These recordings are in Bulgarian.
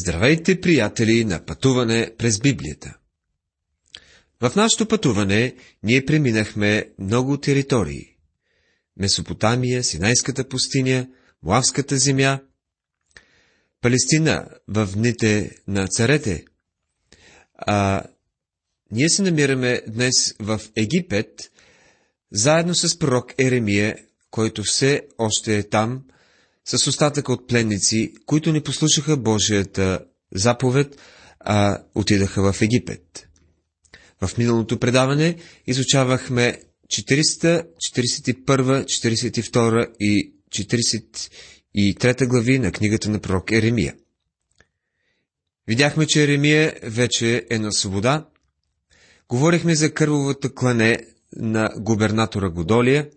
Здравейте, приятели, на пътуване през Библията. В нашето пътуване ние преминахме много територии. Месопотамия, Синайската пустиня, Муавската земя, Палестина в дните на царете. А ние се намираме днес в Египет, заедно с пророк Еремия, който все още е там – с остатъка от пленници, които не послушаха Божията заповед, а отидаха в Египет. В миналото предаване изучавахме 441, 42 и 43 глави на книгата на пророк Еремия. Видяхме, че Еремия вече е на свобода. Говорихме за кървовата клане на губернатора Годолия,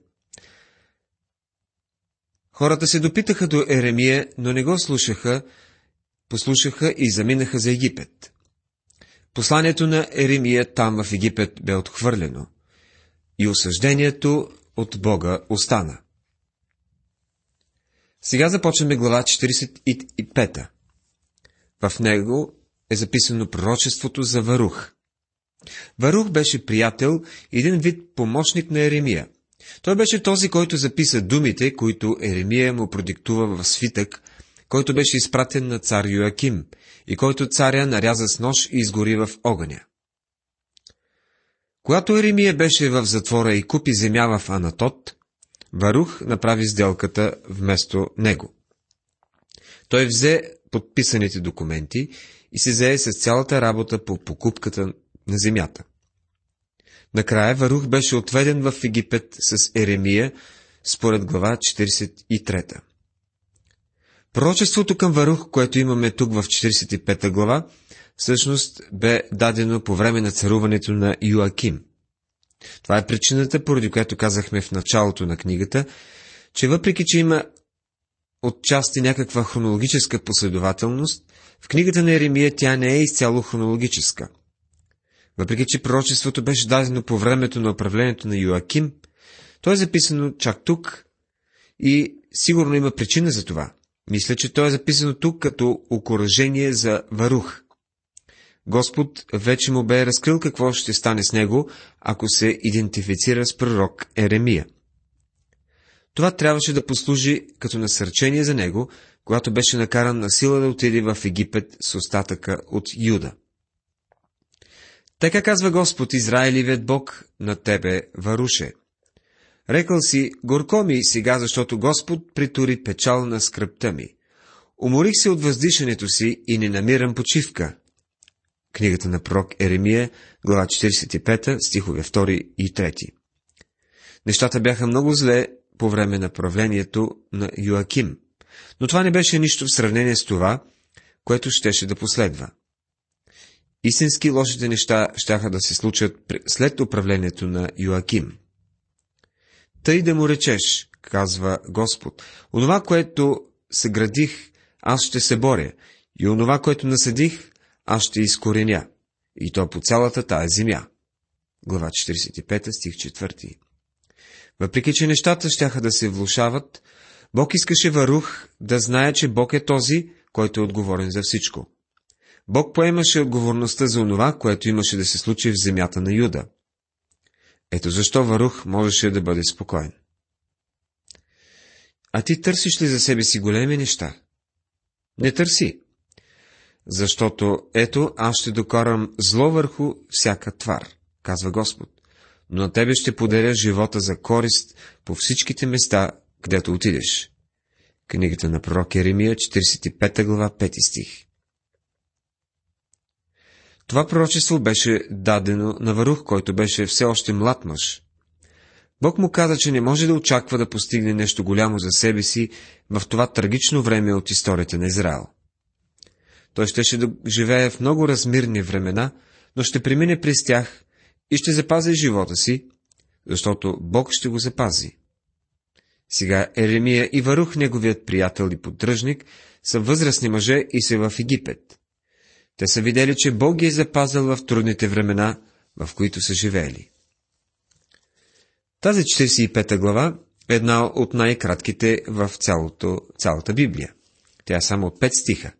Хората се допитаха до Еремия, но не го слушаха, послушаха и заминаха за Египет. Посланието на Еремия там в Египет бе отхвърлено и осъждението от Бога остана. Сега започваме глава 45. В него е записано пророчеството за Варух. Варух беше приятел, един вид помощник на Еремия – той беше този, който записа думите, които Еремия му продиктува в свитък, който беше изпратен на цар Йоаким и който царя наряза с нож и изгори в огъня. Когато Еремия беше в затвора и купи земя в Анатот, Варух направи сделката вместо него. Той взе подписаните документи и се зае с цялата работа по покупката на земята. Накрая Варух беше отведен в Египет с Еремия, според глава 43. Пророчеството към Варух, което имаме тук в 45 глава, всъщност бе дадено по време на царуването на Юаким. Това е причината, поради която казахме в началото на книгата, че въпреки, че има отчасти някаква хронологическа последователност, в книгата на Еремия тя не е изцяло хронологическа – въпреки, че пророчеството беше дадено по времето на управлението на Йоаким, то е записано чак тук и сигурно има причина за това. Мисля, че то е записано тук като окоръжение за Варух. Господ вече му бе разкрил какво ще стане с него, ако се идентифицира с пророк Еремия. Това трябваше да послужи като насърчение за него, когато беше накаран на сила да отиде в Египет с остатъка от Юда. Така казва Господ Израилевият Бог на тебе, Варуше. Рекал си, горко ми сега, защото Господ притури печал на скръпта ми. Уморих се от въздишането си и не намирам почивка. Книгата на пророк Еремия, глава 45, стихове 2 и 3. Нещата бяха много зле по време на правлението на Йоаким, но това не беше нищо в сравнение с това, което щеше да последва. Истински лошите неща щяха да се случат след управлението на Йоаким. Тъй да му речеш, казва Господ, онова, което съградих, аз ще се боря, и онова, което насъдих, аз ще изкореня, и то по цялата тая земя. Глава 45, стих 4 Въпреки, че нещата щяха да се влушават, Бог искаше Варух да знае, че Бог е този, който е отговорен за всичко. Бог поемаше отговорността за онова, което имаше да се случи в земята на Юда. Ето защо Варух можеше да бъде спокоен. А ти търсиш ли за себе си големи неща? Не търси. Защото ето аз ще докарам зло върху всяка твар, казва Господ. Но на тебе ще подаря живота за корист по всичките места, където отидеш. Книгата на пророк Еремия, 45 глава, 5 стих. Това пророчество беше дадено на Варух, който беше все още млад мъж. Бог му каза, че не може да очаква да постигне нещо голямо за себе си в това трагично време от историята на Израел. Той щеше да живее в много размирни времена, но ще премине през тях и ще запази живота си, защото Бог ще го запази. Сега Еремия и Варух, неговият приятел и поддръжник, са възрастни мъже и са в Египет. Те са видели, че Бог ги е запазил в трудните времена, в които са живеели. Тази 45 глава е една от най-кратките в цялото, цялата Библия. Тя е само от 5 стиха.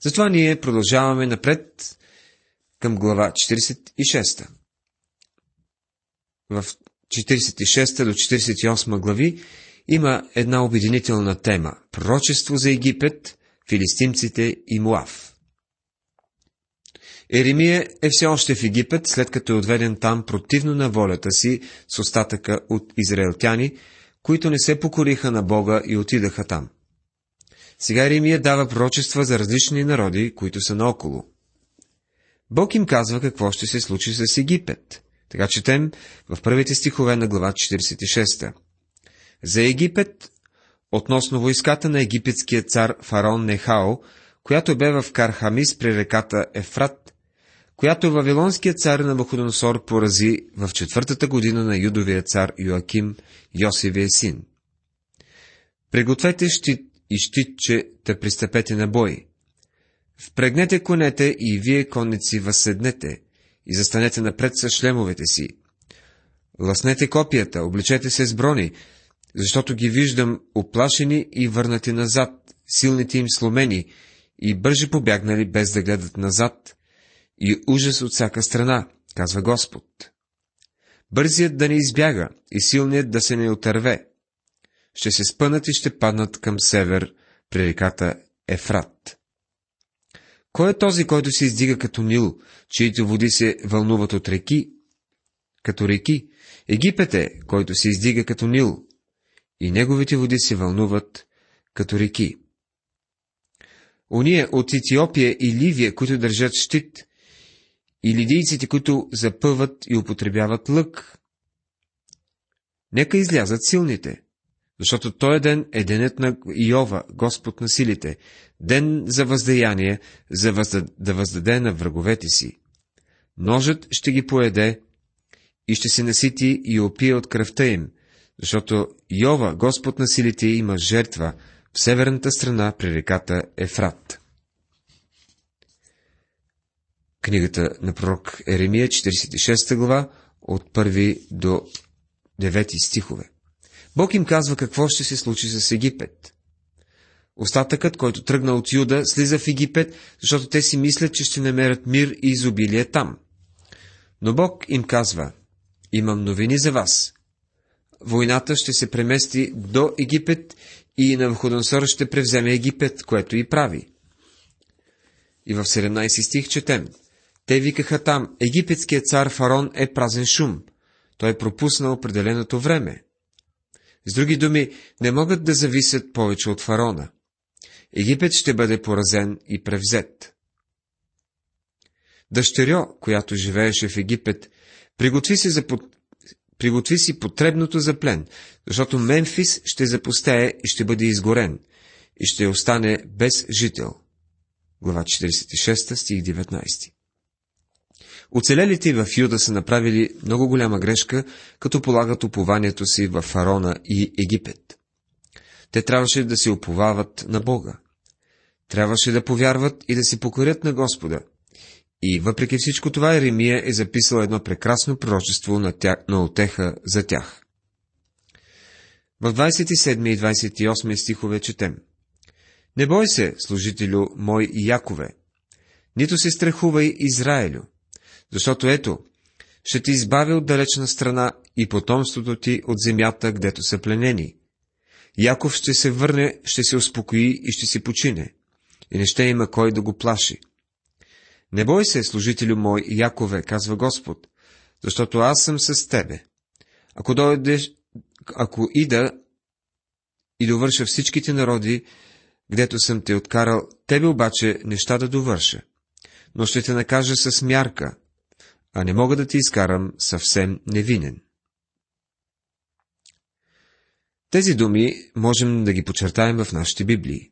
Затова ние продължаваме напред към глава 46. В 46 до 48 глави има една обединителна тема – пророчество за Египет, филистимците и Муав. Еремия е все още в Египет, след като е отведен там противно на волята си с остатъка от израелтяни, които не се покориха на Бога и отидаха там. Сега Еремия дава пророчества за различни народи, които са наоколо. Бог им казва какво ще се случи с Египет. Така четем в първите стихове на глава 46. За Египет, относно войската на египетския цар фараон Нехао, която бе в Кархамис при реката Ефрат, която Вавилонският цар на Бахудоносор порази в четвъртата година на юдовия цар Йоаким, Йосивия син. Пригответе щит и щитче да пристъпете на бой. Впрегнете конете и вие конници възседнете и застанете напред с шлемовете си. Ласнете копията, обличете се с брони, защото ги виждам оплашени и върнати назад, силните им сломени и бърже побягнали без да гледат назад, и ужас от всяка страна, казва Господ. Бързият да не избяга и силният да се не отърве. Ще се спънат и ще паднат към север при реката Ефрат. Кой е този, който се издига като Нил, чието води се вълнуват от реки? Като реки. Египет е, който се издига като Нил, и неговите води се вълнуват като реки. Уния от Етиопия и Ливия, които държат щит, и лидийците, които запъват и употребяват лък. Нека излязат силните, защото той ден е денят на Иова, Господ на силите, ден за въздаяние, за възда... да въздаде на враговете си. Ножът ще ги поеде и ще се насити и опие от кръвта им, защото Йова, Господ на силите, има жертва в северната страна при реката Ефрат. Книгата на пророк Еремия, 46 глава, от 1 до 9 стихове. Бог им казва какво ще се случи с Египет. Остатъкът, който тръгна от Юда, слиза в Египет, защото те си мислят, че ще намерят мир и изобилие там. Но Бог им казва, имам новини за вас. Войната ще се премести до Египет и Навходонсор ще превземе Египет, което и прави. И в 17 стих четем. Те викаха там, египетският цар Фарон е празен шум. Той пропуснал определеното време. С други думи, не могат да зависят повече от фараона. Египет ще бъде поразен и превзет. Дъщерьо, която живееше в Египет, приготви си, за под... приготви си потребното за плен, защото Мемфис ще запустее и ще бъде изгорен, и ще остане без жител. Глава 46, стих 19 Оцелелите в Юда са направили много голяма грешка, като полагат упованието си в Фарона и Египет. Те трябваше да се уповават на Бога. Трябваше да повярват и да се покорят на Господа. И въпреки всичко това Еремия е записал едно прекрасно пророчество на, тя, на отеха за тях. В 27 и 28 стихове четем. Не бой се, служителю мой Якове, нито се страхувай, Израелю, защото ето, ще ти избавя от далечна страна и потомството ти от земята, гдето са пленени. Яков ще се върне, ще се успокои и ще си почине, и не ще има кой да го плаши. Не бой се, служителю мой, Якове, казва Господ, защото аз съм с тебе. Ако дойдеш, ако ида и довърша всичките народи, гдето съм те откарал, тебе обаче неща да довърша. Но ще те накажа с мярка, а не мога да ти изкарам съвсем невинен. Тези думи можем да ги почертаем в нашите Библии.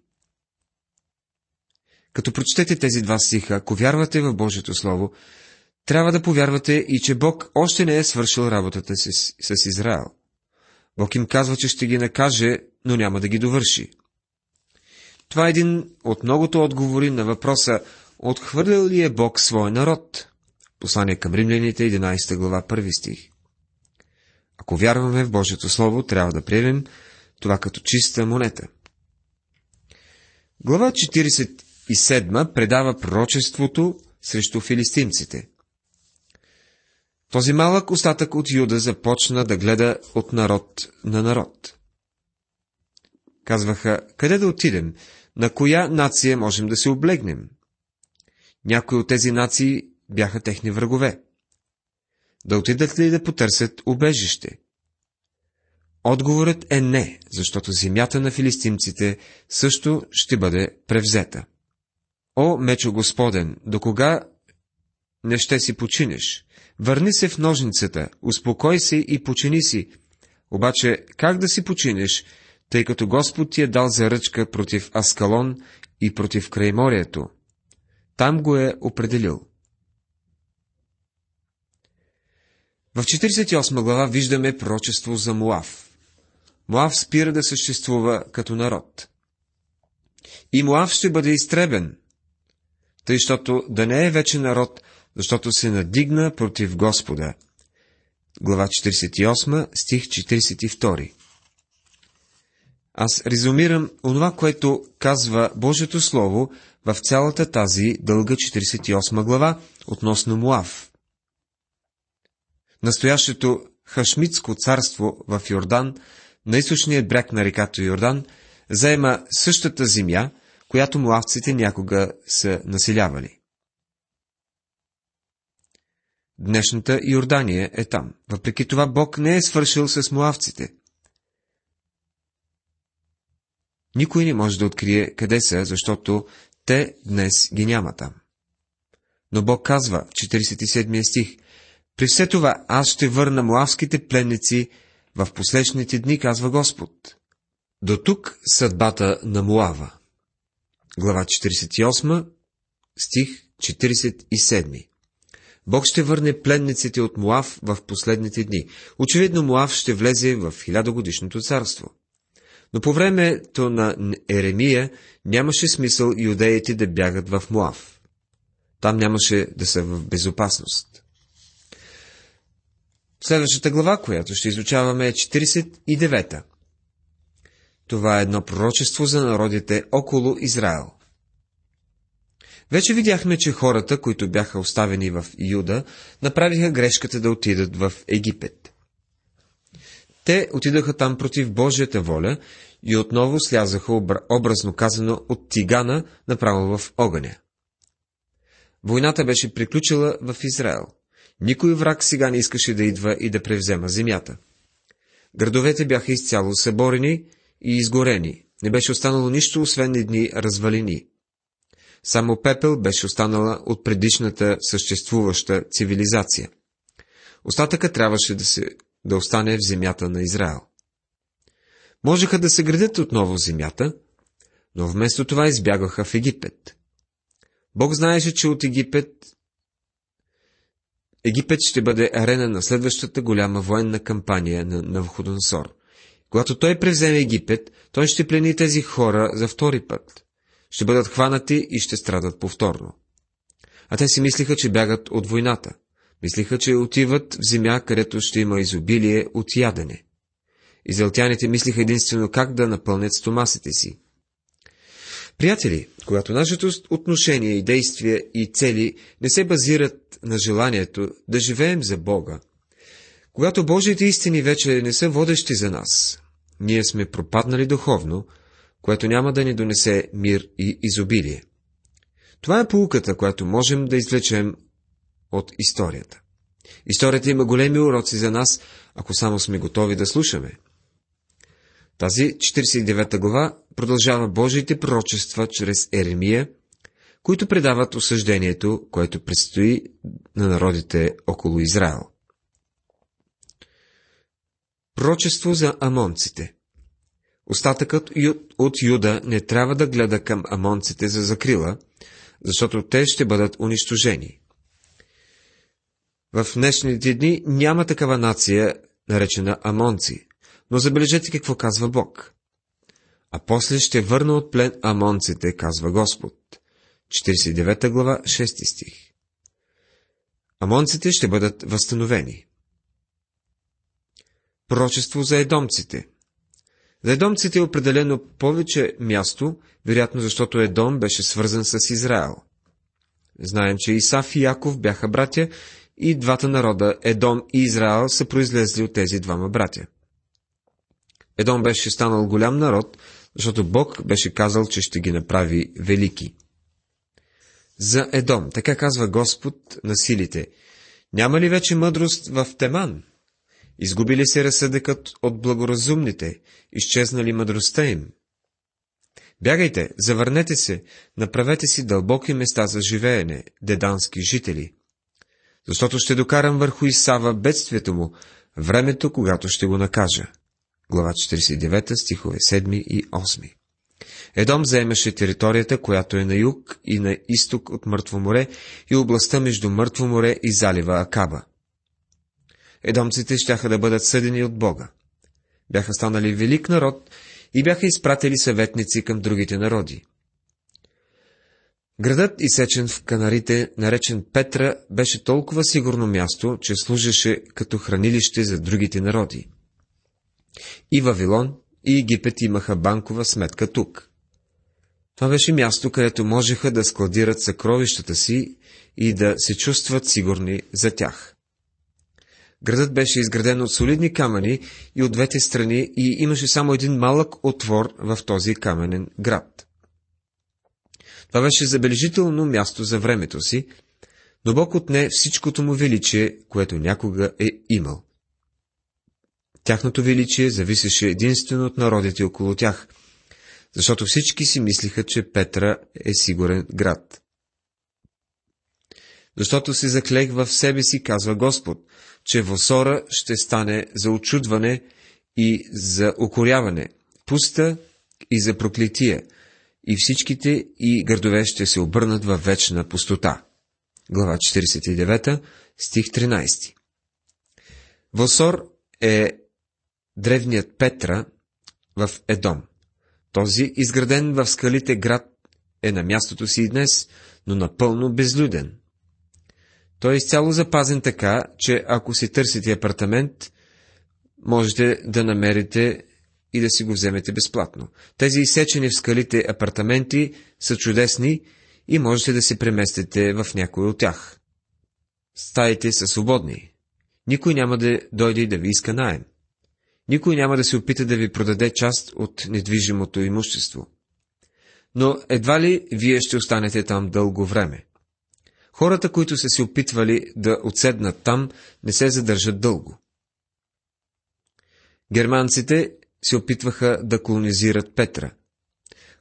Като прочетете тези два стиха, ако вярвате в Божието Слово, трябва да повярвате и, че Бог още не е свършил работата с, с Израел. Бог им казва, че ще ги накаже, но няма да ги довърши. Това е един от многото отговори на въпроса, отхвърлял ли е Бог своя народ? Послание към римляните, 11 глава, 1 стих. Ако вярваме в Божието Слово, трябва да приемем това като чиста монета. Глава 46 47 предава пророчеството срещу филистимците. Този малък остатък от Юда започна да гледа от народ на народ. Казваха, къде да отидем, на коя нация можем да се облегнем? Някои от тези нации бяха техни врагове. Да отидат ли да потърсят убежище? Отговорът е не, защото земята на филистимците също ще бъде превзета. О, мечо Господен, до кога не ще си починеш? Върни се в ножницата, успокой се и почини си. Обаче, как да си починеш, тъй като Господ ти е дал заръчка против Аскалон и против Крайморието? Там го е определил. В 48 глава виждаме пророчество за Муав. Муав спира да съществува като народ. И Муав ще бъде изтребен, тъй, защото да не е вече народ, защото се надигна против Господа. Глава 48, стих 42. Аз резумирам онова, което казва Божието Слово в цялата тази дълга 48 глава относно Муав. Настоящето Хашмитско царство в Йордан, на източният бряг на реката Йордан, заема същата земя, която муавците някога са населявали. Днешната Йордания е там. Въпреки това Бог не е свършил с муавците. Никой не може да открие къде са, защото те днес ги няма там. Но Бог казва, 47 стих, при все това аз ще върна муавските пленници в последните дни, казва Господ. До тук съдбата на Муава. Глава 48, стих 47. Бог ще върне пленниците от Муав в последните дни. Очевидно Муав ще влезе в хилядогодишното царство. Но по времето на Еремия нямаше смисъл юдеите да бягат в Муав. Там нямаше да са в безопасност. Следващата глава, която ще изучаваме е 49-та. Това е едно пророчество за народите около Израел. Вече видяхме, че хората, които бяха оставени в Юда, направиха грешката да отидат в Египет. Те отидаха там против Божията воля и отново слязаха, образно казано, от тигана направо в огъня. Войната беше приключила в Израел. Никой враг сега не искаше да идва и да превзема земята. Градовете бяха изцяло съборени и изгорени. Не беше останало нищо, освен едни развалини. Само пепел беше останала от предишната съществуваща цивилизация. Остатъка трябваше да, се, да остане в земята на Израел. Можеха да се градят отново земята, но вместо това избягаха в Египет. Бог знаеше, че от Египет Египет ще бъде арена на следващата голяма военна кампания на Навходонсор. Когато той превземе Египет, той ще плени тези хора за втори път. Ще бъдат хванати и ще страдат повторно. А те си мислиха, че бягат от войната. Мислиха, че отиват в земя, където ще има изобилие от ядене. Израелтяните мислиха единствено как да напълнят стомасите си. Приятели, когато нашето отношение и действия и цели не се базират на желанието да живеем за Бога, когато Божиите истини вече не са водещи за нас, ние сме пропаднали духовно, което няма да ни донесе мир и изобилие. Това е полуката, която можем да извлечем от историята. Историята има големи уроци за нас, ако само сме готови да слушаме. Тази 49 глава продължава Божиите пророчества чрез Еремия, които предават осъждението, което предстои на народите около Израел. Пророчество за амонците Остатъкът от Юда не трябва да гледа към амонците за закрила, защото те ще бъдат унищожени. В днешните дни няма такава нация, наречена амонци, но забележете какво казва Бог. А после ще върна от плен амонците, казва Господ. 49 глава, 6 стих. Амонците ще бъдат възстановени. Пророчество за едомците. За едомците е определено повече място, вероятно защото Едом беше свързан с Израел. Знаем, че Исаф и Яков бяха братя и двата народа, Едом и Израел, са произлезли от тези двама братя. Едом беше станал голям народ, защото Бог беше казал, че ще ги направи велики. За Едом, така казва Господ на силите, няма ли вече мъдрост в Теман? Изгуби ли се разсъдъкът от благоразумните, изчезнали мъдростта им? Бягайте, завърнете се, направете си дълбоки места за живеене, дедански жители. Защото ще докарам върху Исава бедствието му, времето, когато ще го накажа. Глава 49, стихове 7 и 8. Едом заемаше територията, която е на юг и на изток от Мъртво море и областта между Мъртво море и залива Акаба. Едомците щяха да бъдат съдени от Бога. Бяха станали велик народ и бяха изпратили съветници към другите народи. Градът, изсечен в канарите, наречен Петра, беше толкова сигурно място, че служеше като хранилище за другите народи. И Вавилон, и Египет имаха банкова сметка тук. Това беше място, където можеха да складират съкровищата си и да се чувстват сигурни за тях. Градът беше изграден от солидни камъни и от двете страни и имаше само един малък отвор в този каменен град. Това беше забележително място за времето си, но Бог отне всичкото му величие, което някога е имал. Тяхното величие зависеше единствено от народите около тях, защото всички си мислиха, че Петра е сигурен град. Защото се заклех в себе си, казва Господ, че Восора ще стане за очудване и за укоряване, пуста и за проклетия, и всичките и градове ще се обърнат във вечна пустота. Глава 49, стих 13. Восор е древният Петра в Едом. Този изграден в скалите град е на мястото си и днес, но напълно безлюден. Той е изцяло запазен така, че ако си търсите апартамент, можете да намерите и да си го вземете безплатно. Тези изсечени в скалите апартаменти са чудесни и можете да се преместите в някой от тях. Стаите са свободни. Никой няма да дойде да ви иска найем. Никой няма да се опита да ви продаде част от недвижимото имущество. Но едва ли вие ще останете там дълго време. Хората, които са се опитвали да отседнат там, не се задържат дълго. Германците се опитваха да колонизират Петра.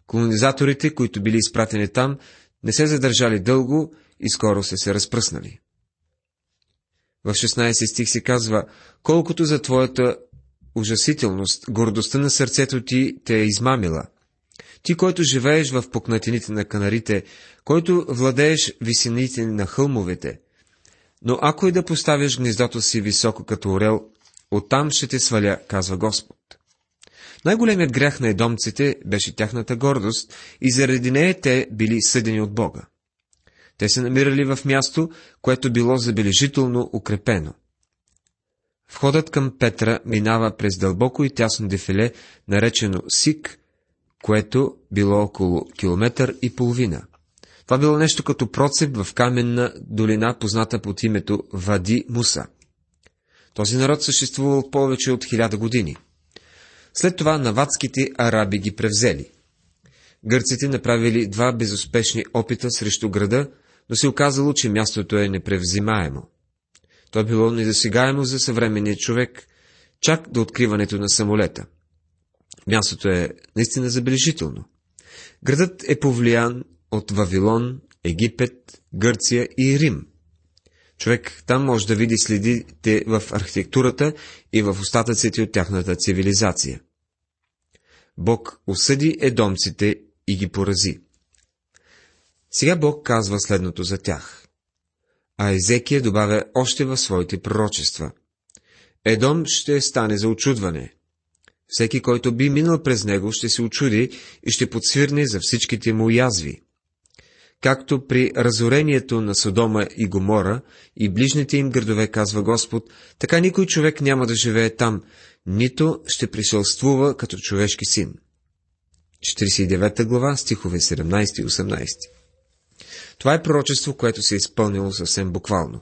Колонизаторите, които били изпратени там, не се задържали дълго и скоро са се разпръснали. В 16 стих се казва, колкото за твоята ужасителност, гордостта на сърцето ти те е измамила. Ти, който живееш в пукнатините на канарите, който владееш висините на хълмовете, но ако и да поставиш гнездото си високо като орел, оттам ще те сваля, казва Господ. Най-големият грях на едомците беше тяхната гордост и заради нея те били съдени от Бога. Те се намирали в място, което било забележително укрепено. Входът към Петра минава през дълбоко и тясно дефиле, наречено Сик, което било около километър и половина. Това било нещо като процеп в каменна долина, позната под името Вади Муса. Този народ съществувал повече от хиляда години. След това навадските араби ги превзели. Гърците направили два безуспешни опита срещу града, но се оказало, че мястото е непревзимаемо. То е било недосегаемо за съвременния човек, чак до откриването на самолета. Мястото е наистина забележително. Градът е повлиян от Вавилон, Египет, Гърция и Рим. Човек там може да види следите в архитектурата и в остатъците от тяхната цивилизация. Бог осъди едомците и ги порази. Сега Бог казва следното за тях а Езекия добавя още в своите пророчества. Едом ще стане за очудване. Всеки, който би минал през него, ще се очуди и ще подсвирне за всичките му язви. Както при разорението на Содома и Гомора и ближните им градове, казва Господ, така никой човек няма да живее там, нито ще пришелствува като човешки син. 49 глава, стихове 17 и 18 Това е пророчество, което се е изпълнило съвсем буквално.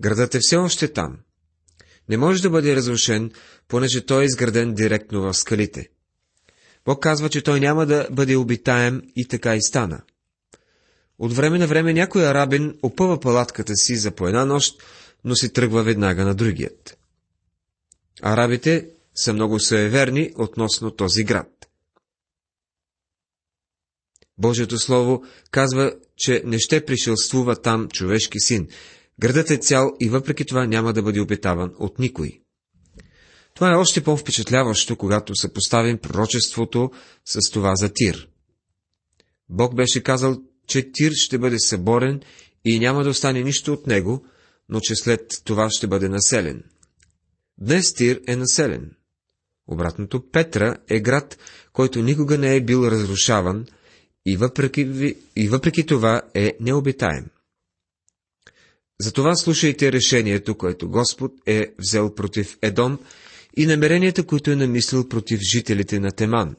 Градът е все още там. Не може да бъде разрушен, понеже той е изграден директно в скалите. Бог казва, че той няма да бъде обитаем и така и стана. От време на време някой арабин опъва палатката си за по една нощ, но си тръгва веднага на другият. Арабите са много суеверни относно този град. Божието Слово казва, че не ще пришелствува там човешки син. Градът е цял и въпреки това няма да бъде обитаван от никой. Това е още по-впечатляващо, когато съпоставим пророчеството с това за Тир. Бог беше казал, че Тир ще бъде съборен и няма да остане нищо от него, но че след това ще бъде населен. Днес Тир е населен. Обратното Петра е град, който никога не е бил разрушаван и въпреки, и въпреки това е необитаем. Затова слушайте решението, което Господ е взел против Едом и намеренията, които е намислил против жителите на Теман.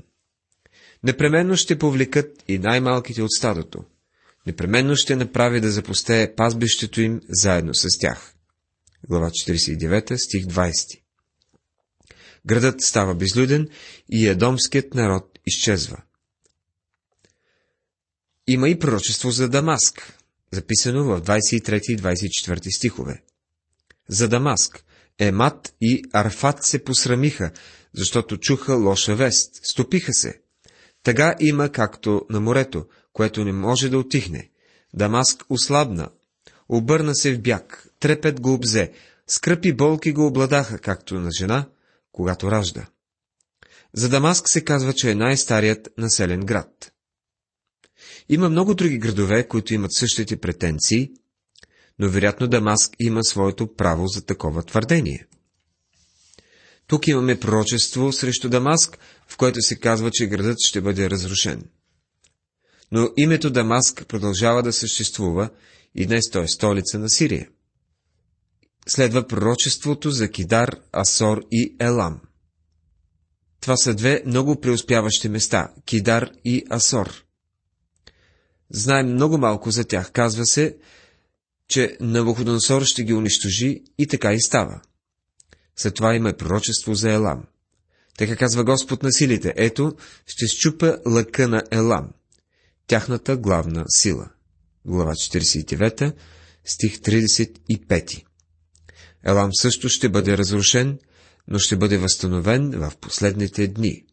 Непременно ще повлекат и най-малките от стадото. Непременно ще направи да запустее пазбището им заедно с тях. Глава 49, стих 20 Градът става безлюден и едомският народ изчезва. Има и пророчество за Дамаск, записано в 23 и 24 стихове. За Дамаск, Емат и Арфат се посрамиха, защото чуха лоша вест, стопиха се. Тъга има както на морето, което не може да отихне. Дамаск ослабна, обърна се в бяг, трепет го обзе, скръпи болки го обладаха, както на жена, когато ражда. За Дамаск се казва, че е най-старият населен град. Има много други градове, които имат същите претенции, но вероятно Дамаск има своето право за такова твърдение. Тук имаме пророчество срещу Дамаск, в което се казва, че градът ще бъде разрушен. Но името Дамаск продължава да съществува и днес той е столица на Сирия. Следва пророчеството за Кидар, Асор и Елам. Това са две много преуспяващи места – Кидар и Асор. Знаем много малко за тях. Казва се, че Навуходоносор ще ги унищожи и така и става. След това има пророчество за Елам. Така казва Господ на силите. Ето, ще щупа лъка на Елам, тяхната главна сила. Глава 49, стих 35. Елам също ще бъде разрушен, но ще бъде възстановен в последните дни.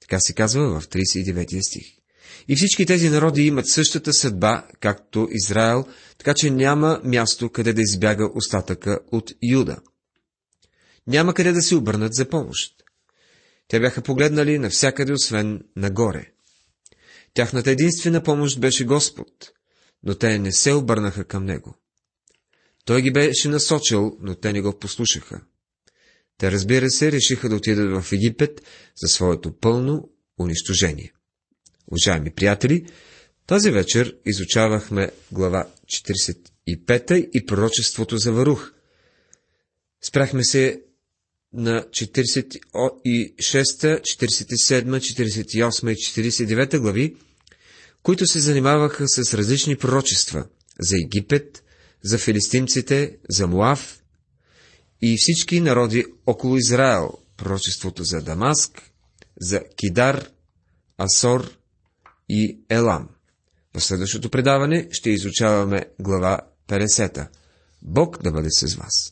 Така се казва в 39 стих. И всички тези народи имат същата съдба, както Израел, така че няма място, къде да избяга остатъка от Юда. Няма къде да се обърнат за помощ. Те бяха погледнали навсякъде, освен нагоре. Тяхната единствена помощ беше Господ, но те не се обърнаха към Него. Той ги беше насочил, но те не го послушаха. Те, разбира се, решиха да отидат в Египет за своето пълно унищожение. Уважаеми приятели, тази вечер изучавахме глава 45 и пророчеството за Варух. Спряхме се на 46, 47, 48 и 49 глави, които се занимаваха с различни пророчества за Египет, за филистимците, за Муав и всички народи около Израел, пророчеството за Дамаск, за Кидар, Асор и Елам. В следващото предаване ще изучаваме глава 50. Бог да бъде с вас.